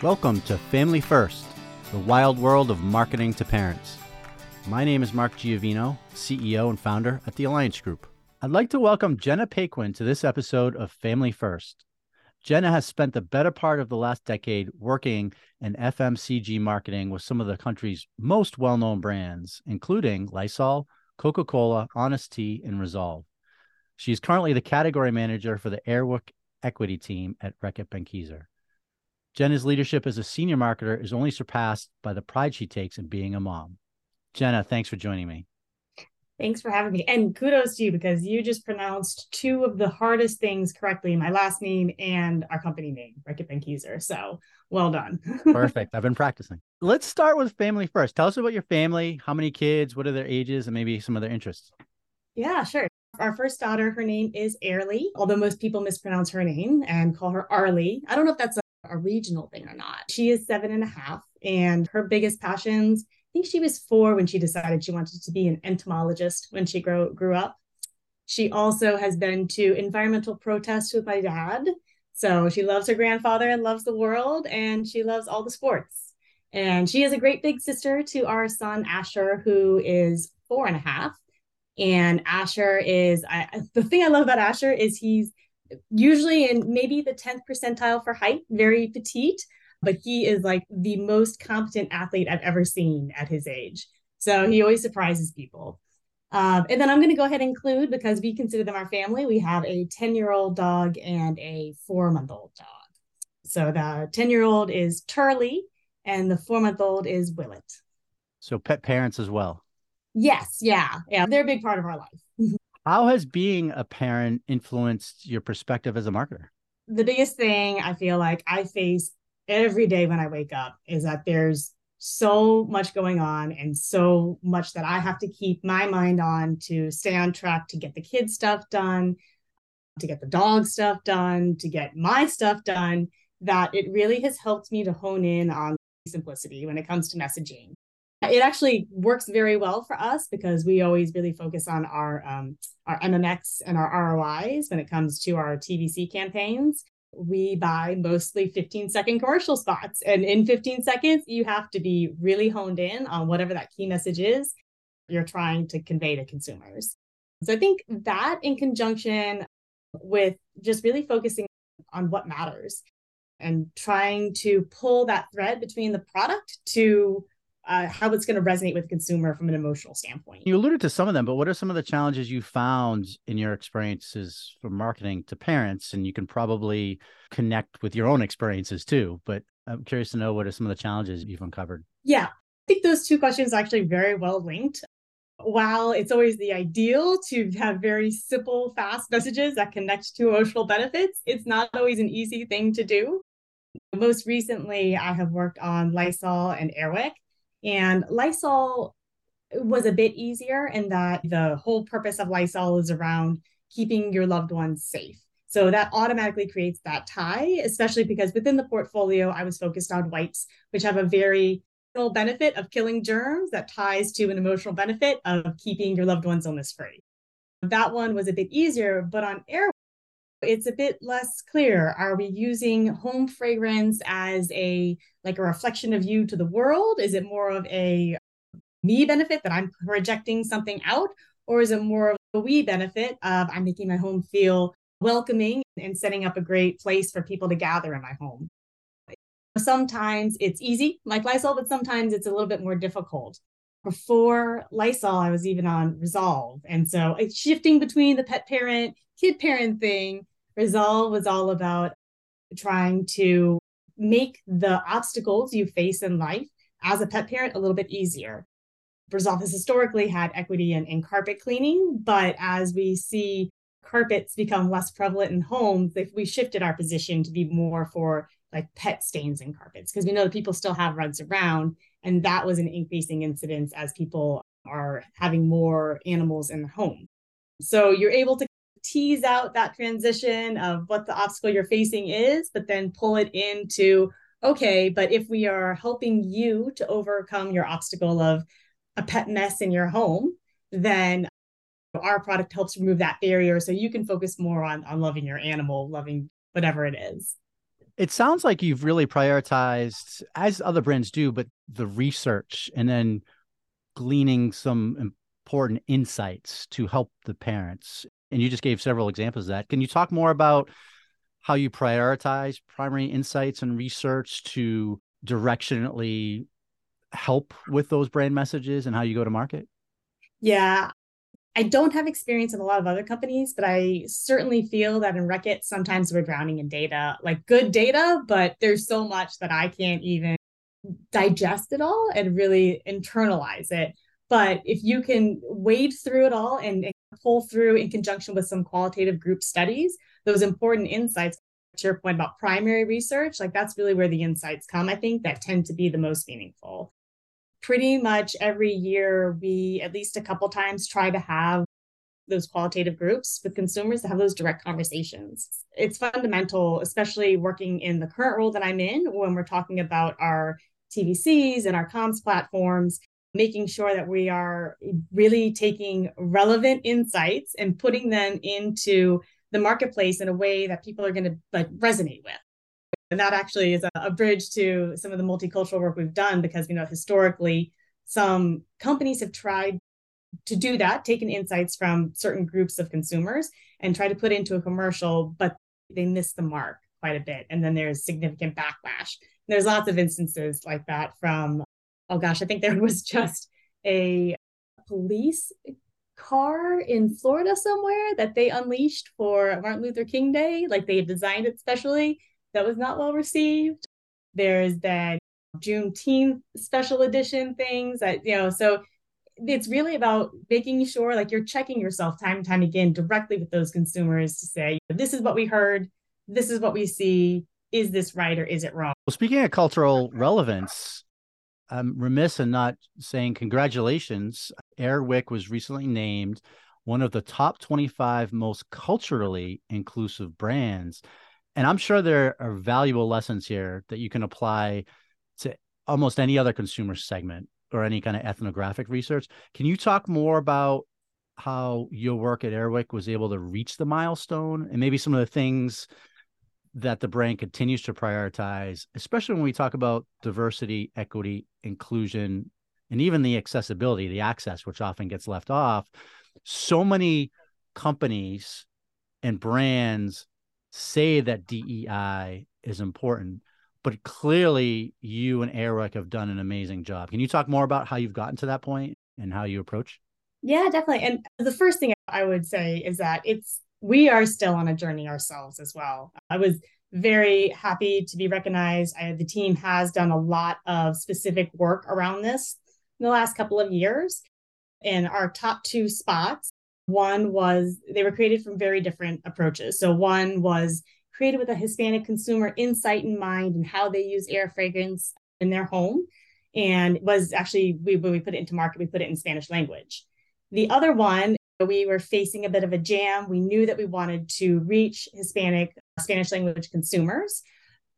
Welcome to Family First, the wild world of marketing to parents. My name is Mark Giovino, CEO and founder at the Alliance Group. I'd like to welcome Jenna Paquin to this episode of Family First. Jenna has spent the better part of the last decade working in FMCG marketing with some of the country's most well known brands, including Lysol, Coca Cola, Honest Tea, and Resolve. She's currently the category manager for the Airwick equity team at Reckitt Benckiser. Jenna's leadership as a senior marketer is only surpassed by the pride she takes in being a mom. Jenna, thanks for joining me. Thanks for having me. And kudos to you because you just pronounced two of the hardest things correctly my last name and our company name, Reckitt Benckiser. So well done. Perfect. I've been practicing. Let's start with family first. Tell us about your family. How many kids? What are their ages? And maybe some of their interests. Yeah, sure. Our first daughter, her name is Airly, although most people mispronounce her name and call her Arlie. I don't know if that's a regional thing or not. She is seven and a half, and her biggest passions. I think she was four when she decided she wanted to be an entomologist when she grew grew up. She also has been to environmental protests with my dad. So she loves her grandfather and loves the world, and she loves all the sports. And she is a great big sister to our son Asher, who is four and a half. And Asher is I, the thing I love about Asher is he's usually in maybe the 10th percentile for height, very petite, but he is like the most competent athlete I've ever seen at his age. So he always surprises people. Um, and then I'm going to go ahead and include because we consider them our family. We have a 10 year old dog and a four month old dog. So the 10 year old is Turley and the four month old is Willet. So pet parents as well. Yes. Yeah. Yeah. They're a big part of our life. How has being a parent influenced your perspective as a marketer? The biggest thing I feel like I face every day when I wake up is that there's so much going on and so much that I have to keep my mind on to stay on track to get the kids stuff done, to get the dog stuff done, to get my stuff done, that it really has helped me to hone in on simplicity when it comes to messaging. It actually works very well for us because we always really focus on our um, our MMX and our ROIs when it comes to our TVC campaigns. We buy mostly 15 second commercial spots, and in 15 seconds, you have to be really honed in on whatever that key message is you're trying to convey to consumers. So I think that in conjunction with just really focusing on what matters and trying to pull that thread between the product to uh, how it's going to resonate with the consumer from an emotional standpoint. You alluded to some of them, but what are some of the challenges you found in your experiences from marketing to parents? And you can probably connect with your own experiences too. But I'm curious to know what are some of the challenges you've uncovered? Yeah, I think those two questions are actually very well linked. While it's always the ideal to have very simple, fast messages that connect to emotional benefits, it's not always an easy thing to do. Most recently, I have worked on Lysol and Airwick, and Lysol was a bit easier in that the whole purpose of Lysol is around keeping your loved ones safe. So that automatically creates that tie, especially because within the portfolio, I was focused on wipes, which have a very benefit of killing germs that ties to an emotional benefit of keeping your loved ones illness free. That one was a bit easier, but on air, it's a bit less clear. Are we using home fragrance as a like a reflection of you to the world? Is it more of a me benefit that I'm projecting something out? Or is it more of a we benefit of I'm making my home feel welcoming and setting up a great place for people to gather in my home? Sometimes it's easy, like Lysol, but sometimes it's a little bit more difficult. Before Lysol, I was even on Resolve. And so it's shifting between the pet parent, kid parent thing. Resolve was all about trying to make the obstacles you face in life as a pet parent a little bit easier. Resolve has historically had equity in, in carpet cleaning, but as we see carpets become less prevalent in homes, we shifted our position to be more for like pet stains in carpets, because we know that people still have rugs around, and that was an increasing incidence as people are having more animals in the home. So you're able to tease out that transition of what the obstacle you're facing is, but then pull it into, okay, but if we are helping you to overcome your obstacle of a pet mess in your home, then our product helps remove that barrier so you can focus more on, on loving your animal, loving whatever it is. It sounds like you've really prioritized, as other brands do, but the research and then gleaning some important insights to help the parents. And you just gave several examples of that. Can you talk more about how you prioritize primary insights and research to directionally help with those brand messages and how you go to market? Yeah. I don't have experience in a lot of other companies, but I certainly feel that in Reckitt, sometimes we're drowning in data, like good data, but there's so much that I can't even digest it all and really internalize it. But if you can wade through it all and, and pull through in conjunction with some qualitative group studies, those important insights, to your point about primary research, like that's really where the insights come, I think, that tend to be the most meaningful. Pretty much every year, we at least a couple times try to have those qualitative groups with consumers to have those direct conversations. It's fundamental, especially working in the current role that I'm in when we're talking about our TVCs and our comms platforms making sure that we are really taking relevant insights and putting them into the marketplace in a way that people are going to like resonate with. And that actually is a, a, bridge to some of the multicultural work we've done because you know historically some companies have tried to do that taken insights from certain groups of consumers and try to put into a commercial but they miss the mark quite a bit. And then there's significant backlash. And there's lots of instances like that from oh gosh, I think there was just a police car in Florida somewhere that they unleashed for Martin Luther King Day. Like they designed it specially. That was not well received. There's that Juneteenth special edition things that, you know, so it's really about making sure like you're checking yourself time and time again directly with those consumers to say, this is what we heard, this is what we see. Is this right or is it wrong? Well, speaking of cultural relevance, I'm remiss in not saying congratulations. Air Wick was recently named one of the top 25 most culturally inclusive brands. And I'm sure there are valuable lessons here that you can apply to almost any other consumer segment or any kind of ethnographic research. Can you talk more about how your work at Air Wick was able to reach the milestone and maybe some of the things that the brand continues to prioritize, especially when we talk about diversity, equity, inclusion, and even the accessibility, the access, which often gets left off. So many companies and brands say that DEI is important, but clearly you and Airwick have done an amazing job. Can you talk more about how you've gotten to that point and how you approach? Yeah, definitely. And the first thing I would say is that it's we are still on a journey ourselves as well. I was very happy to be recognized. I, the team has done a lot of specific work around this in the last couple of years. In our top two spots, one was they were created from very different approaches. So one was created with a Hispanic consumer insight in mind and how they use air fragrance in their home. And was actually we when we put it into market, we put it in Spanish language. The other one we were facing a bit of a jam. We knew that we wanted to reach Hispanic, uh, Spanish language consumers.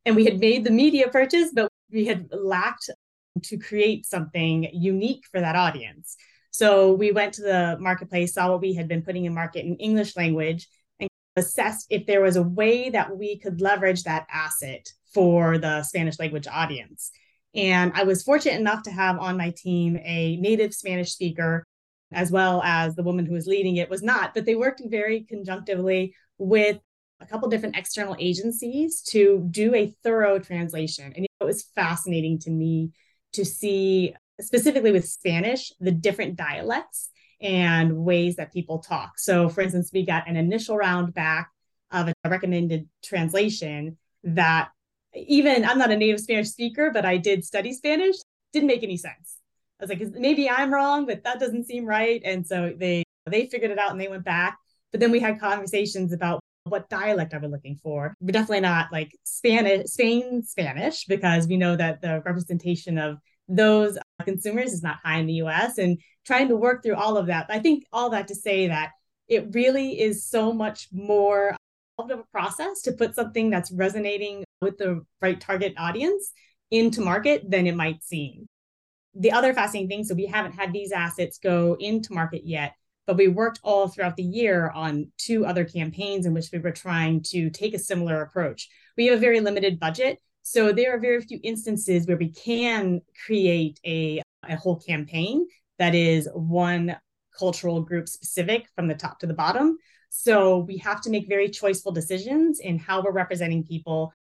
And we had made the media purchase, but we had lacked um, to create something unique for that audience. So we went to the marketplace, saw what we had been putting in market in English language, and assessed if there was a way that we could leverage that asset for the Spanish language audience. And I was fortunate enough to have on my team a native Spanish speaker as well as the woman who was leading it was not, but they worked very conjunctively with a couple different external agencies to do a thorough translation. And it was fascinating to me to see, specifically with Spanish, the different dialects and ways that people talk. So, for instance, we got an initial round back of a recommended translation that even I'm not a native Spanish speaker, but I did study Spanish, didn't make any sense. I was like, maybe I'm wrong, but that doesn't seem right. And so they they figured it out and they went back. But then we had conversations about what dialect are we looking for. We're definitely not like Spanish, Spain Spanish, because we know that the representation of those uh, consumers is not high in the US and trying to work through all of that. I think all that to say that it really is so much more of a process to put something that's resonating with the right target audience into market than it might seem the other fascinating thing so we haven't had these assets go into market yet But we worked all throughout the year on two other campaigns in which we were trying to take a similar approach. We have a very limited budget. So there are very few instances where we can create a, a whole campaign that is one cultural group specific from the top to the bottom. So we have to make very choiceful decisions in how we're representing people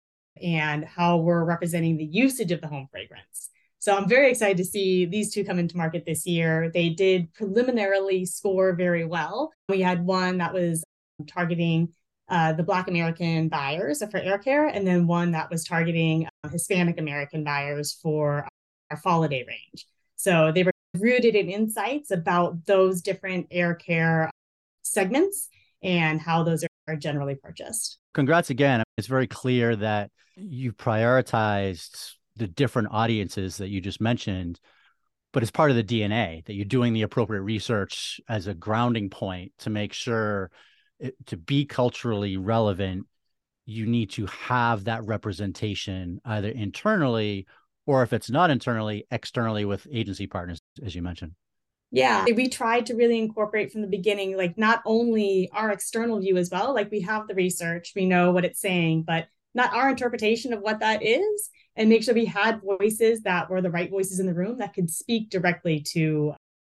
and how we're representing the usage of the home fragrance. So I'm very excited to see these two come into market this year. They did preliminarily score very well. We had one that was targeting uh, the Black American buyers for air care, and then one that was targeting uh, Hispanic American buyers for our Holiday range. So they were rooted in insights about those different air care segments and how those are, are generally purchased. Congrats again. It's very clear that you prioritized the different audiences that you just mentioned but it's part of the dna that you're doing the appropriate research as a grounding point to make sure it, to be culturally relevant you need to have that representation either internally or if it's not internally externally with agency partners as you mentioned. Yeah we tried to really incorporate from the beginning like not only our external view as well like we have the research we know what it's saying but not our interpretation of what that is and make sure we had voices that were the right voices in the room that could speak directly to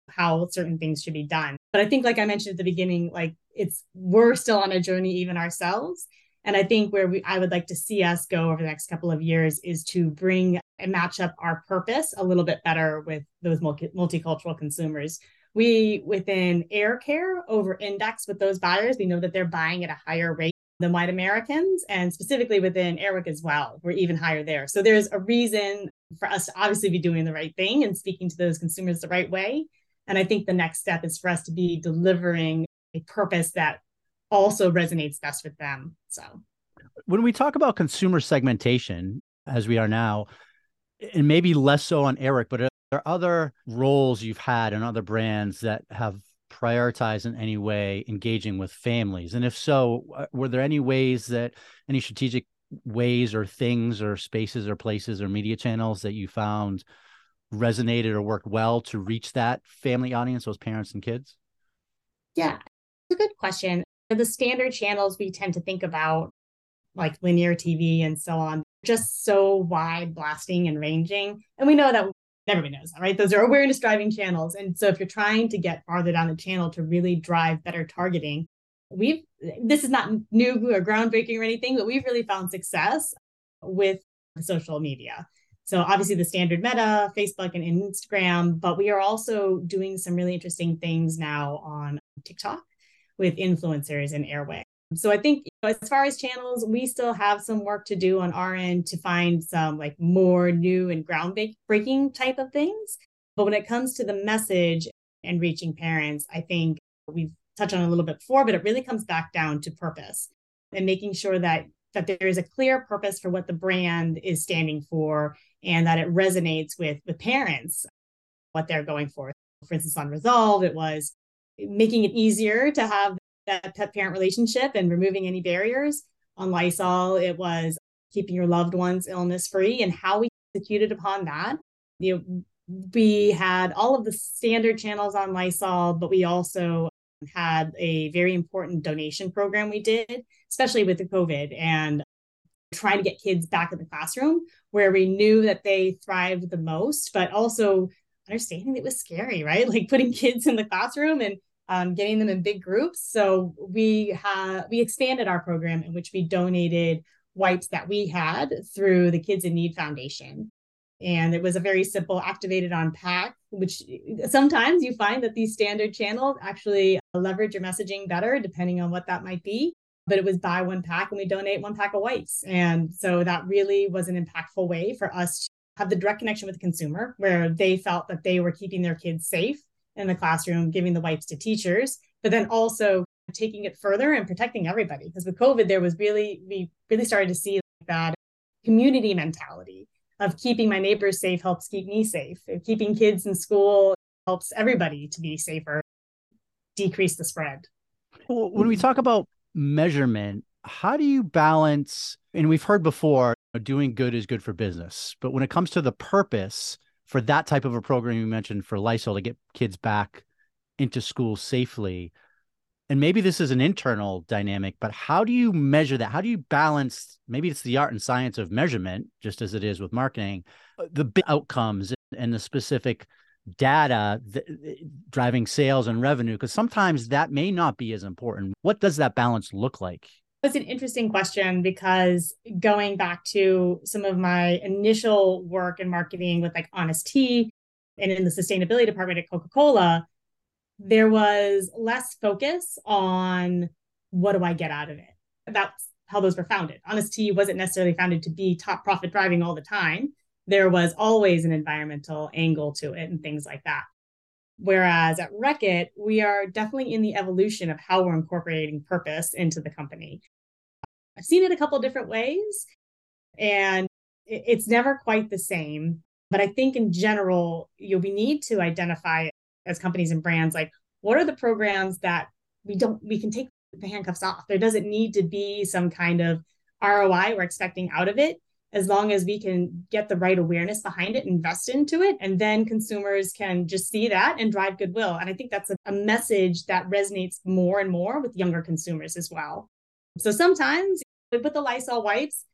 how certain things should be done. But I think, like I mentioned at the beginning, like it's we're still on a journey even ourselves. And I think where we I would like to see us go over the next couple of years is to bring and match up our purpose a little bit better with those multi- multicultural consumers. We within air care over index with those buyers. We know that they're buying at a higher rate than white Americans, and specifically within Airwick as well. We're even higher there. So there's a reason for us to obviously be doing the right thing and speaking to those consumers the right way. And I think the next step is for us to be delivering a purpose that also resonates best with them. So when we talk about consumer segmentation, as we are now, and maybe less so on Airwick, but are there other roles you've had in other brands that have prioritize in any way engaging with families? And if so, uh, were there any ways that any strategic ways or things or spaces or places or media channels that you found resonated or worked well to reach that family audience, those parents and kids? Yeah, it's a good question. The standard channels we tend to think about, like linear TV and so on, just so wide blasting and ranging. And we know that everybody knows that, right? Those are awareness driving channels. And so if you're trying to get farther down the channel to really drive better targeting, we've this is not new or groundbreaking or anything, but we've really found success with social media. So obviously the standard meta, Facebook and Instagram, but we are also doing some really interesting things now on TikTok with influencers and Airwick. So I think you know, as far as channels, we still have some work to do on our end to find some like more new and groundbreaking type of things. But when it comes to the message and reaching parents, I think we've touched on a little bit before, but it really comes back down to purpose and making sure that that there is a clear purpose for what the brand is standing for and that it resonates with with parents what they're going for. For instance, on Resolve, it was making it easier to have that pet parent relationship and removing any barriers. On Lysol, it was keeping your loved ones illness free and how we executed upon that. You know, we had all of the standard channels on Lysol, but we also had a very important donation program we did, especially with the COVID and trying to get kids back in the classroom where we knew that they thrived the most, but also understanding it was scary, right? Like putting kids in the classroom and um, getting them in big groups. So we have we expanded our program in which we donated wipes that we had through the Kids in Need Foundation. And it was a very simple activated on pack, which sometimes you find that these standard channels actually leverage your messaging better, depending on what that might be. But it was buy one pack and we donate one pack of wipes. And so that really was an impactful way for us to have the direct connection with the consumer where they felt that they were keeping their kids safe in the classroom, giving the wipes to teachers, but then also taking it further and protecting everybody. Because with COVID, there was really, we really started to see that community mentality of keeping my neighbors safe helps keep me safe. Keeping kids in school helps everybody to be safer, decrease the spread. Well, when we talk about measurement, how do you balance? And we've heard before, doing good is good for business. But when it comes to the purpose, for that type of a program you mentioned for Lysol to get kids back into school safely. And maybe this is an internal dynamic but how do you measure that? How do you balance maybe it's the art and science of measurement just as it is with marketing uh, the outcomes and the specific data driving sales and revenue? Because sometimes that may not be as important. What does that balance look like that's an interesting question because going back to some of my initial work in marketing with like honest tea and in the sustainability department at coca-cola there was less focus on what do i get out of it? That's how those were founded. Honest tea wasn't necessarily founded to be top profit driving all the time. There was always an environmental angle to it and things like that. Whereas at Reckitt, we are definitely in the evolution of how we're incorporating purpose into the company. I've seen it a couple different ways, and it's never quite the same. But I think in general, you'll we need to identify as companies and brands like what are the programs that we don't we can take the handcuffs off. There doesn't need to be some kind of ROI we're expecting out of it as long as we can get the right awareness behind it, invest into it, and then consumers can just see that and drive goodwill. And I think that's a, a, message that resonates more and more with younger consumers as well. So sometimes with the Lysol wipes,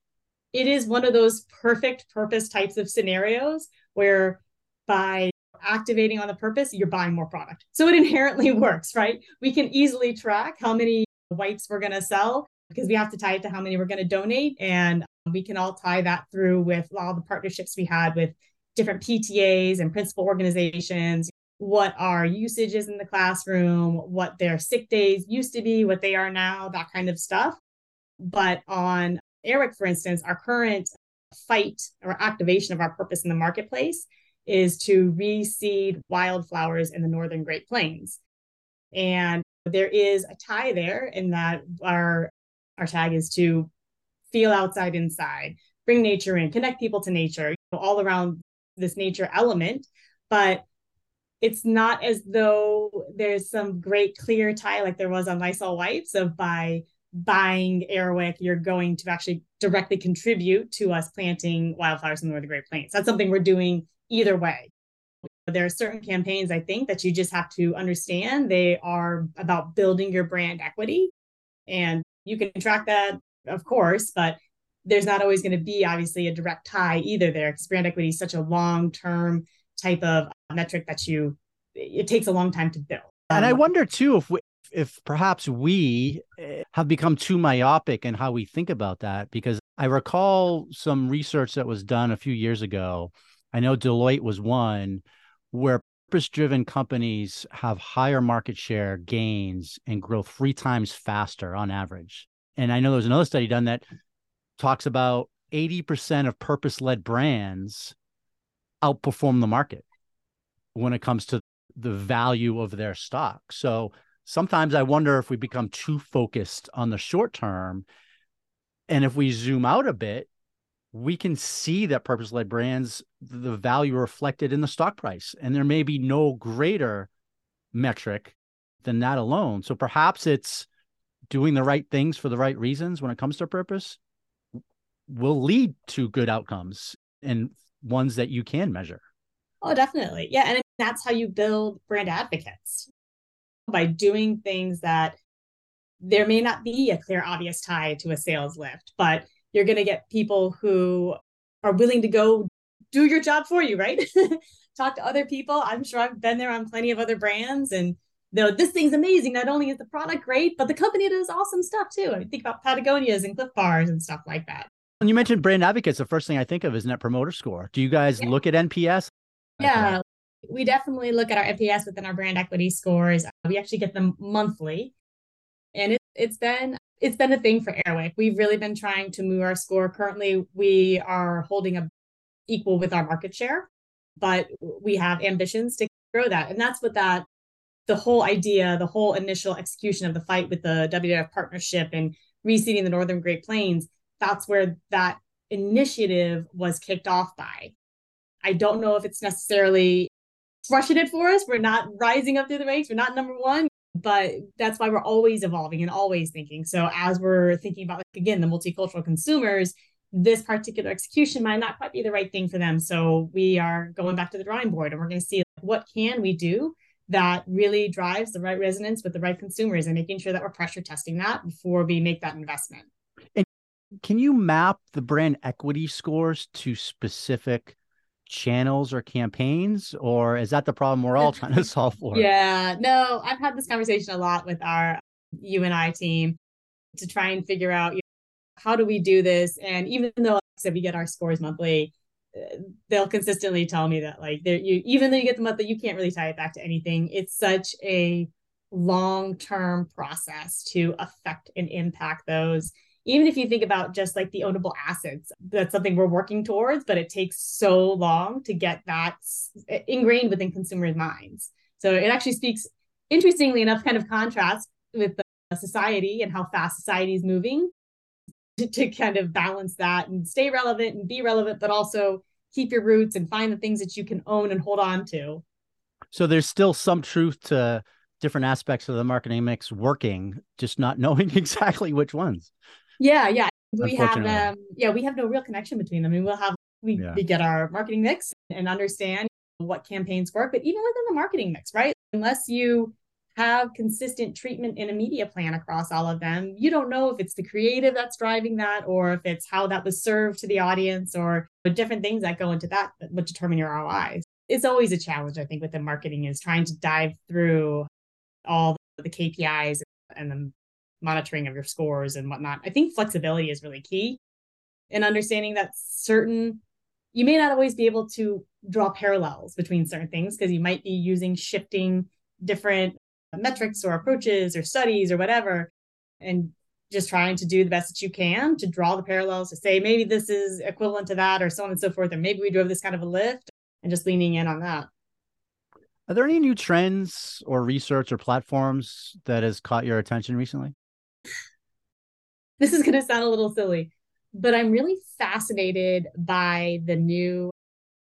it is one of those perfect purpose types of scenarios where by activating on the purpose, you're buying more product. So it inherently works, right? We can easily track how many wipes we're going to sell because we have to tie it to how many we're going to donate. And Um, we can all tie that through with all the partnerships we had with different PTAs and principal organizations, what our usage is in the classroom, what their sick days used to be, what they are now, that kind of stuff. But on Airwick, for instance, our current fight or activation of our purpose in the marketplace is to reseed wildflowers in the northern Great Plains. And there is a tie there in that our our tag is to feel outside inside, bring nature in, connect people to nature, all around this nature element. But it's not as though there's some great clear tie like there was on Lysol wipes of by buying Air Wick, you're going to actually directly contribute to us planting wildflowers in the Northern Great Plains. That's something we're doing either way. There are certain campaigns I think that you just have to understand. They are about building your brand equity. And you can track that of course, but there's not always going to be obviously a direct tie either there because brand equity is such a long term type of metric that you it takes a long time to build. And I um, wonder too if we, if perhaps we eh, have become too myopic in how we think about that because I recall some research that was done a few years ago. I know Deloitte was one where purpose driven companies have higher market share gains and grow three times faster on average and I know there was another study done that talks about 80% of purpose led brands outperform the market when it comes to the value of their stock. So sometimes I wonder if we become too focused on the short term. And if we zoom out a bit, we can see that purpose led brands, the value reflected in the stock price. And there may be no greater metric than that alone. So perhaps it's doing the right things for the right reasons when it comes to purpose will lead to good outcomes and ones that you can measure. Oh, definitely. Yeah. And that's how you build brand advocates by doing things that there may not be a clear, obvious tie to a sales lift, but you're going to get people who are willing to go do your job for you, right? Talk to other people. I'm sure I've been there on plenty of other brands and know, this thing's amazing. Not only is the product great, but the company does awesome stuff too. I mean, think about Patagonias and Clif Bars and stuff like that. When you mentioned brand advocates, the first thing I think of is Net Promoter Score. Do you guys yeah. look at NPS? Yeah, we definitely look at our NPS within our brand equity scores. Uh, we actually get them monthly, and it, it's been it's been a thing for Air Wick. We've really been trying to move our score. Currently, we are holding a equal with our market share, but we have ambitions to grow that, and that's what that the whole idea, the whole initial execution of the fight with the WWF partnership and reseeding the Northern Great Plains, that's where that initiative was kicked off by. I don't know if it's necessarily crushing it for us. We're not rising up through the ranks. We're not number one, but that's why we're always evolving and always thinking. So as we're thinking about, like, again, the multicultural consumers, this particular execution might not quite be the right thing for them. So we are going back to the drawing board and we're going to see what can we do that really drives the right resonance with the right consumers and making sure that we're pressure testing that before we make that investment. And can you map the brand equity scores to specific channels or campaigns or is that the problem we're all trying to solve for yeah no i've had this conversation a lot with our you and i team to try and figure out you know, how do we do this and even though like I said we get our scores monthly they'll consistently tell me that like there you even though you get the monthly you can't really tie it back to anything. It's such a long term process to affect and impact those. Even if you think about just like the ownable assets, that's something we're working towards, but it takes so long to get that ingrained within consumers' minds. So it actually speaks, interestingly enough, kind of contrast with the society and how fast society is moving to, to kind of balance that and stay relevant and be relevant, but also keep your roots and find the things that you can own and hold on to. So there's still some truth to different aspects of the marketing mix working, just not knowing exactly which ones. Yeah, yeah. We have um yeah, we have no real connection between them. I mean, we'll have we, yeah. we get our marketing mix and understand what campaigns work, but even within the marketing mix, right? Unless you have consistent treatment in a media plan across all of them, you don't know if it's the creative that's driving that or if it's how that was served to the audience or the different things that go into that that would determine your ROI. It's always a challenge, I think, within marketing is trying to dive through all the KPIs and the monitoring of your scores and whatnot. I think flexibility is really key in understanding that certain, you may not always be able to draw parallels between certain things because you might be using shifting different metrics or approaches or studies or whatever. And just trying to do the best that you can to draw the parallels to say maybe this is equivalent to that or so on and so forth or maybe we drove this kind of a lift and just leaning in on that are there any new trends or research or platforms that has caught your attention recently this is going to sound a little silly, but I'm really fascinated by the new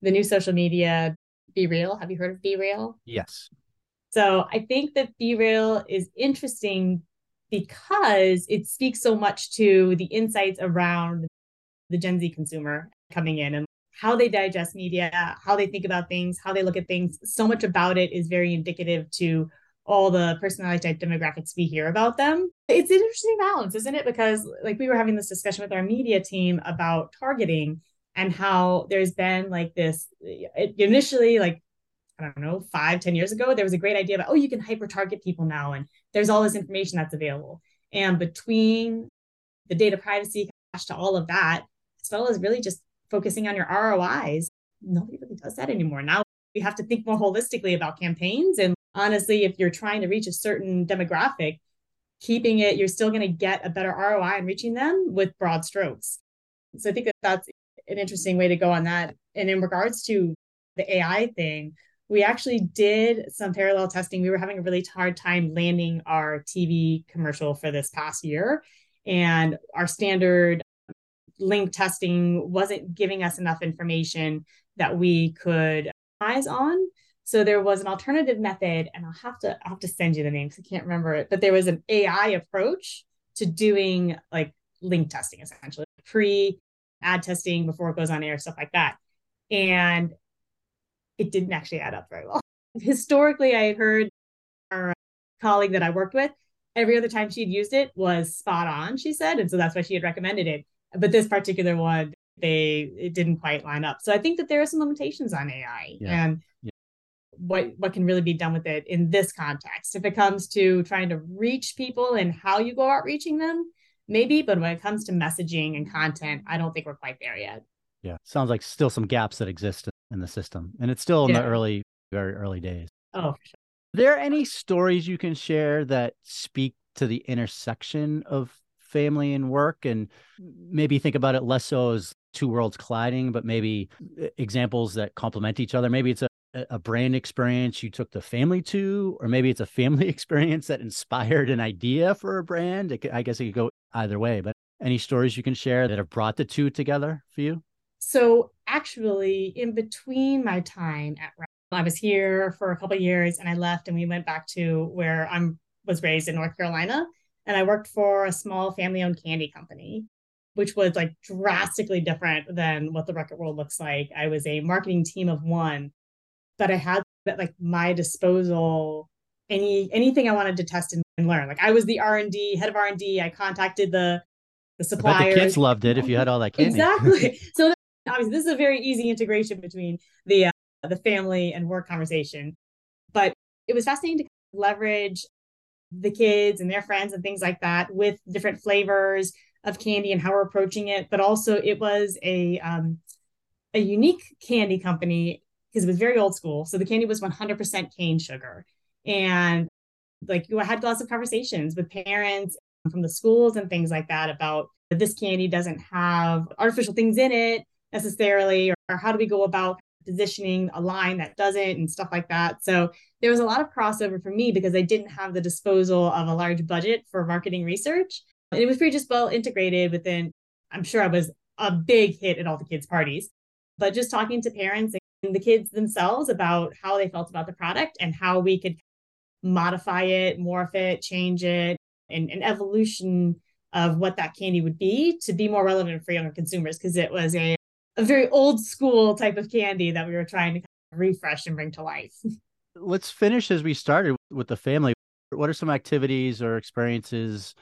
the new social media BeReal. Have you heard of BeReal? Yes. So I think that BeReal is interesting because it speaks so much to the insights around the Gen Z consumer coming in and how they digest media, how they think about things, how they look at things. So much about it is very indicative to all the personality type demographics we hear about them. It's an interesting balance, isn't it? Because like we were having this discussion with our media team about targeting and how there's been like this initially like I don't know, five, ten years ago, there was a great idea about, oh, you can hyper target people now. And there's all this information that's available. And between the data privacy to all of that, as well as really just focusing on your ROIs, nobody really does that anymore. Now we have to think more holistically about campaigns and honestly, if you're trying to reach a certain demographic, keeping it, you're still going to get a better ROI in reaching them with broad strokes. So I think that that's an interesting way to go on that. And in regards to the AI thing, we actually did some parallel testing. We were having a really hard time landing our TV commercial for this past year. And our standard link testing wasn't giving us enough information that we could eyes on. So there was an alternative method, and I'll have to I'll have to send you the name because I can't remember it, but there was an AI approach to doing like link testing, essentially pre ad testing before it goes on air, stuff like that. And it didn't actually add up very well. Historically, I heard our colleague that I worked with, every other time she'd used it was spot on, she said. And so that's why she had recommended it. But this particular one, they it didn't quite line up. So I think that there are some limitations on AI. Yeah. And what what can really be done with it in this context if it comes to trying to reach people and how you go out reaching them maybe but when it comes to messaging and content i don't think we're quite there yet yeah sounds like still some gaps that exist in the system and it's still in yeah. the early very early days oh sure. are there any stories you can share that speak to the intersection of family and work and maybe think about it less so as two worlds colliding but maybe uh, examples that complement each other maybe it's a a brand experience you took the family to, or maybe it's a family experience that inspired an idea for a brand. Could, I guess it could go either way, but any stories you can share that have brought the two together for you? So, actually, in between my time at I was here for a couple years and I left and we went back to where I was raised in North Carolina. And I worked for a small family owned candy company, which was like drastically different than what the Reckitt world looks like. I was a marketing team of one but I had at like my disposal any anything I wanted to test and, and learn. Like I was the R and D head of R and D. I contacted the the suppliers. the kids loved it if you had all that candy. Exactly. so obviously, this is a very easy integration between the uh, the family and work conversation. But it was fascinating to leverage the kids and their friends and things like that with different flavors of candy and how we're approaching it. But also, it was a um, a unique candy company because it was very old school. So the candy was 100% cane sugar, and like I had lots of conversations with parents from the schools and things like that about this candy doesn't have artificial things in it necessarily, or, how do we go about positioning a line that doesn't and stuff like that. So there was a lot of crossover for me because I didn't have the disposal of a large budget for marketing research. And it was pretty just well integrated within, I'm sure I was a big hit at all the kids' parties, but just talking to parents and the kids themselves about how they felt about the product and how we could modify it, morph it, change it, and an evolution of what that candy would be to be more relevant for younger consumers because it was a, a very old school type of candy that we were trying to refresh and bring to life. Let's finish as we started with the family. What are some activities or experiences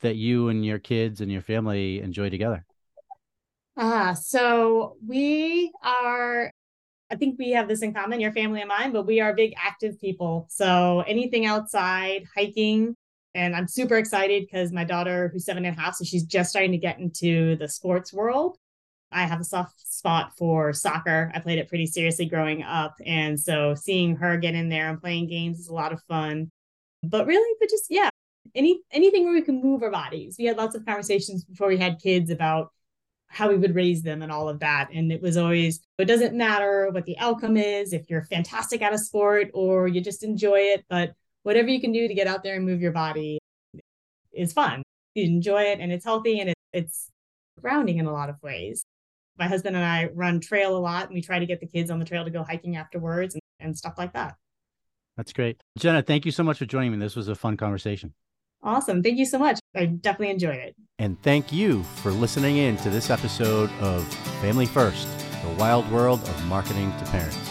that you and your kids and your family enjoy together? Ah, uh, so we are I think we have this in common, your family and mine, but we are big active people. So anything outside, hiking, and I'm super excited because my daughter, who's seven and a half, so she's just starting to get into the sports world. I have a soft spot for soccer. I played it pretty seriously growing up. And so seeing her get in there and playing games is a lot of fun. But really, but just yeah, any anything where we can move our bodies. We had lots of conversations before we had kids about how we would raise them and all of that. And it was always, it doesn't matter what the outcome is, if you're fantastic at a sport or you just enjoy it, but whatever you can do to get out there and move your body is fun. You enjoy it and it's healthy and it, it's grounding in a lot of ways. My husband and I run trail a lot and we try to get the kids on the trail to go hiking afterwards and, and stuff like that. That's great. Jenna, thank you so much for joining me. This was a fun conversation. Awesome. Thank you so much. I definitely enjoyed it. And thank you for listening in to this episode of Family First, the wild world of marketing to parents.